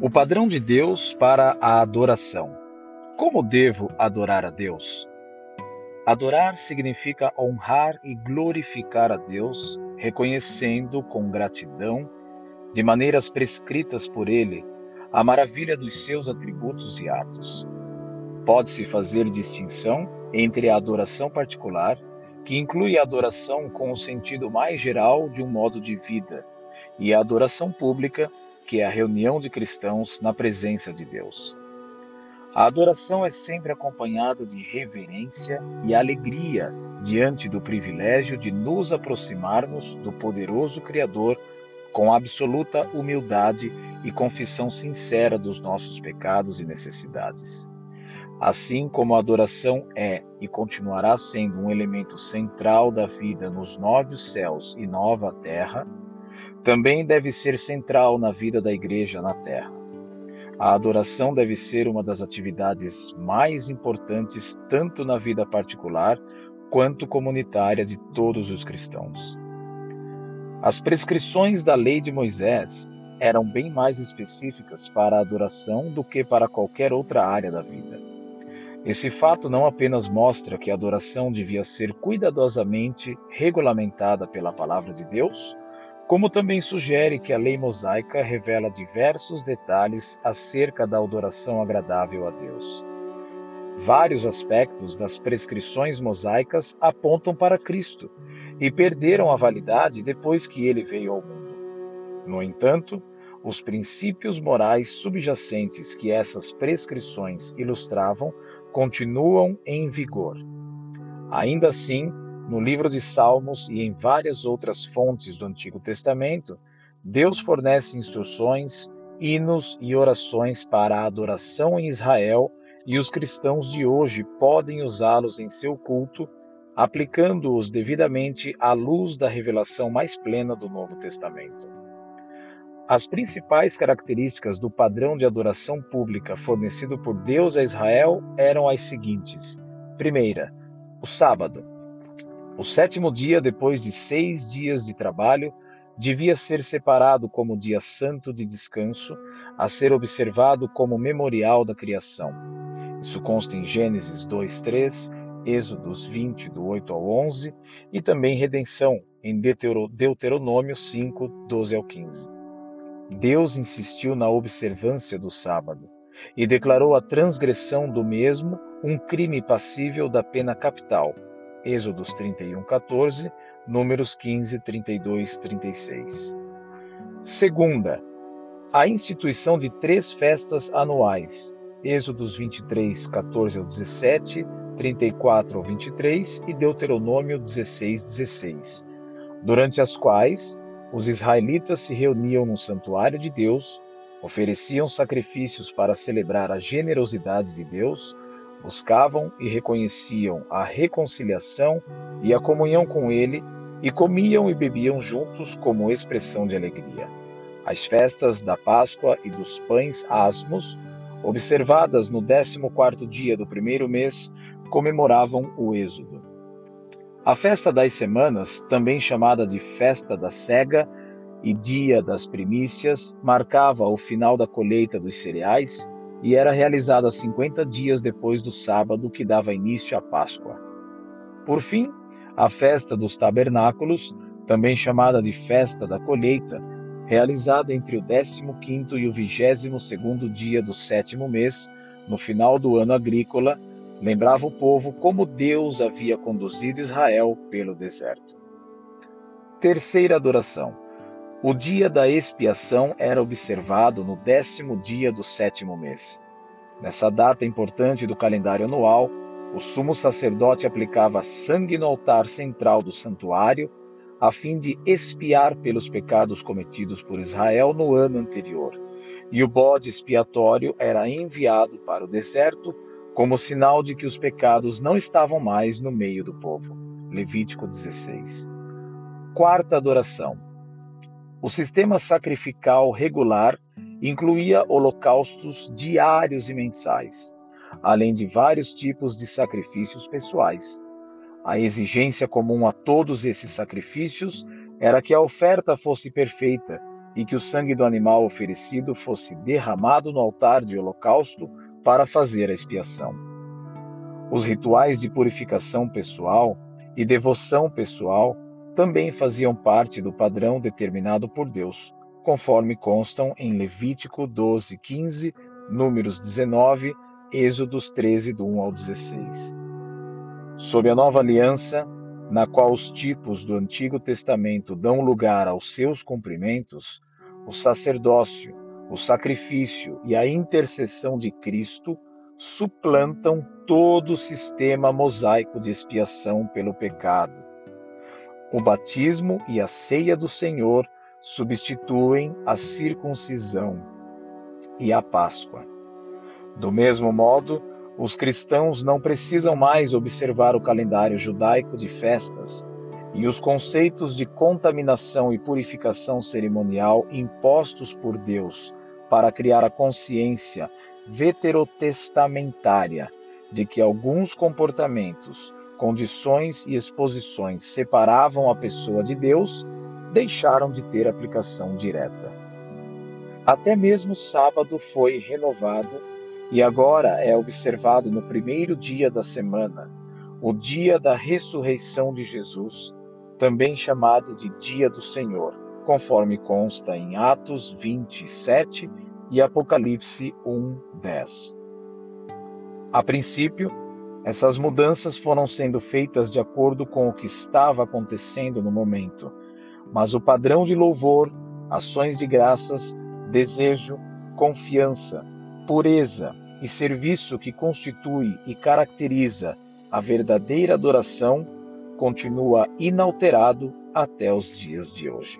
O padrão de Deus para a adoração. Como devo adorar a Deus? Adorar significa honrar e glorificar a Deus, reconhecendo com gratidão, de maneiras prescritas por Ele, a maravilha dos seus atributos e atos. Pode-se fazer distinção entre a adoração particular, que inclui a adoração com o sentido mais geral de um modo de vida, e a adoração pública, que é a reunião de cristãos na presença de Deus. A adoração é sempre acompanhada de reverência e alegria diante do privilégio de nos aproximarmos do poderoso Criador com absoluta humildade e confissão sincera dos nossos pecados e necessidades. Assim como a adoração é e continuará sendo um elemento central da vida nos novos céus e nova terra, também deve ser central na vida da igreja na terra. A adoração deve ser uma das atividades mais importantes tanto na vida particular quanto comunitária de todos os cristãos. As prescrições da lei de Moisés eram bem mais específicas para a adoração do que para qualquer outra área da vida. Esse fato não apenas mostra que a adoração devia ser cuidadosamente regulamentada pela palavra de Deus, como também sugere que a lei mosaica revela diversos detalhes acerca da adoração agradável a Deus. Vários aspectos das prescrições mosaicas apontam para Cristo e perderam a validade depois que ele veio ao mundo. No entanto, os princípios morais subjacentes que essas prescrições ilustravam continuam em vigor. Ainda assim, no livro de Salmos e em várias outras fontes do Antigo Testamento, Deus fornece instruções, hinos e orações para a adoração em Israel e os cristãos de hoje podem usá-los em seu culto, aplicando-os devidamente à luz da revelação mais plena do Novo Testamento. As principais características do padrão de adoração pública fornecido por Deus a Israel eram as seguintes: primeira, o sábado. O sétimo dia, depois de seis dias de trabalho, devia ser separado como dia santo de descanso, a ser observado como memorial da criação. Isso consta em Gênesis 2:3, Êxodos 20 do 8 ao 11 e também redenção em Deuteronômio 5, 12 ao 15. Deus insistiu na observância do sábado e declarou a transgressão do mesmo um crime passível da pena capital Êxodos 31, 14, Números 15, 32, 36. Segunda, a instituição de três festas anuais, Êxodos 23, 14 ao 17, 34 ao 23 e Deuteronômio 16, 16, durante as quais os israelitas se reuniam no santuário de Deus, ofereciam sacrifícios para celebrar a generosidade de Deus, buscavam e reconheciam a reconciliação e a comunhão com Ele e comiam e bebiam juntos como expressão de alegria. As festas da Páscoa e dos pães asmos, observadas no 14º dia do primeiro mês, comemoravam o Êxodo. A festa das semanas, também chamada de Festa da Cega e Dia das Primícias, marcava o final da colheita dos cereais e era realizada 50 dias depois do sábado que dava início à Páscoa. Por fim, a festa dos tabernáculos, também chamada de festa da colheita, realizada entre o 15º e o 22º dia do sétimo mês, no final do ano agrícola, lembrava o povo como Deus havia conduzido Israel pelo deserto. Terceira adoração. O dia da expiação era observado no décimo dia do sétimo mês. Nessa data importante do calendário anual, o sumo sacerdote aplicava sangue no altar central do santuário, a fim de expiar pelos pecados cometidos por Israel no ano anterior. E o bode expiatório era enviado para o deserto como sinal de que os pecados não estavam mais no meio do povo. Levítico 16. Quarta adoração o sistema sacrificial regular incluía holocaustos diários e mensais, além de vários tipos de sacrifícios pessoais. A exigência comum a todos esses sacrifícios era que a oferta fosse perfeita e que o sangue do animal oferecido fosse derramado no altar de holocausto para fazer a expiação. Os rituais de purificação pessoal e devoção pessoal também faziam parte do padrão determinado por Deus, conforme constam em Levítico 12, 15, Números 19, Êxodos 13, do 1 ao 16. Sob a nova aliança, na qual os tipos do Antigo Testamento dão lugar aos seus cumprimentos, o sacerdócio, o sacrifício e a intercessão de Cristo suplantam todo o sistema mosaico de expiação pelo pecado. O batismo e a ceia do Senhor substituem a circuncisão e a Páscoa. Do mesmo modo, os cristãos não precisam mais observar o calendário judaico de festas e os conceitos de contaminação e purificação cerimonial impostos por Deus para criar a consciência veterotestamentária de que alguns comportamentos, condições e exposições separavam a pessoa de Deus, deixaram de ter aplicação direta. Até mesmo o sábado foi renovado e agora é observado no primeiro dia da semana, o dia da ressurreição de Jesus, também chamado de Dia do Senhor, conforme consta em Atos 27 e Apocalipse 1, 10. A princípio, essas mudanças foram sendo feitas de acordo com o que estava acontecendo no momento, mas o padrão de louvor, ações de graças, desejo, confiança, pureza e serviço que constitui e caracteriza a verdadeira adoração continua inalterado até os dias de hoje.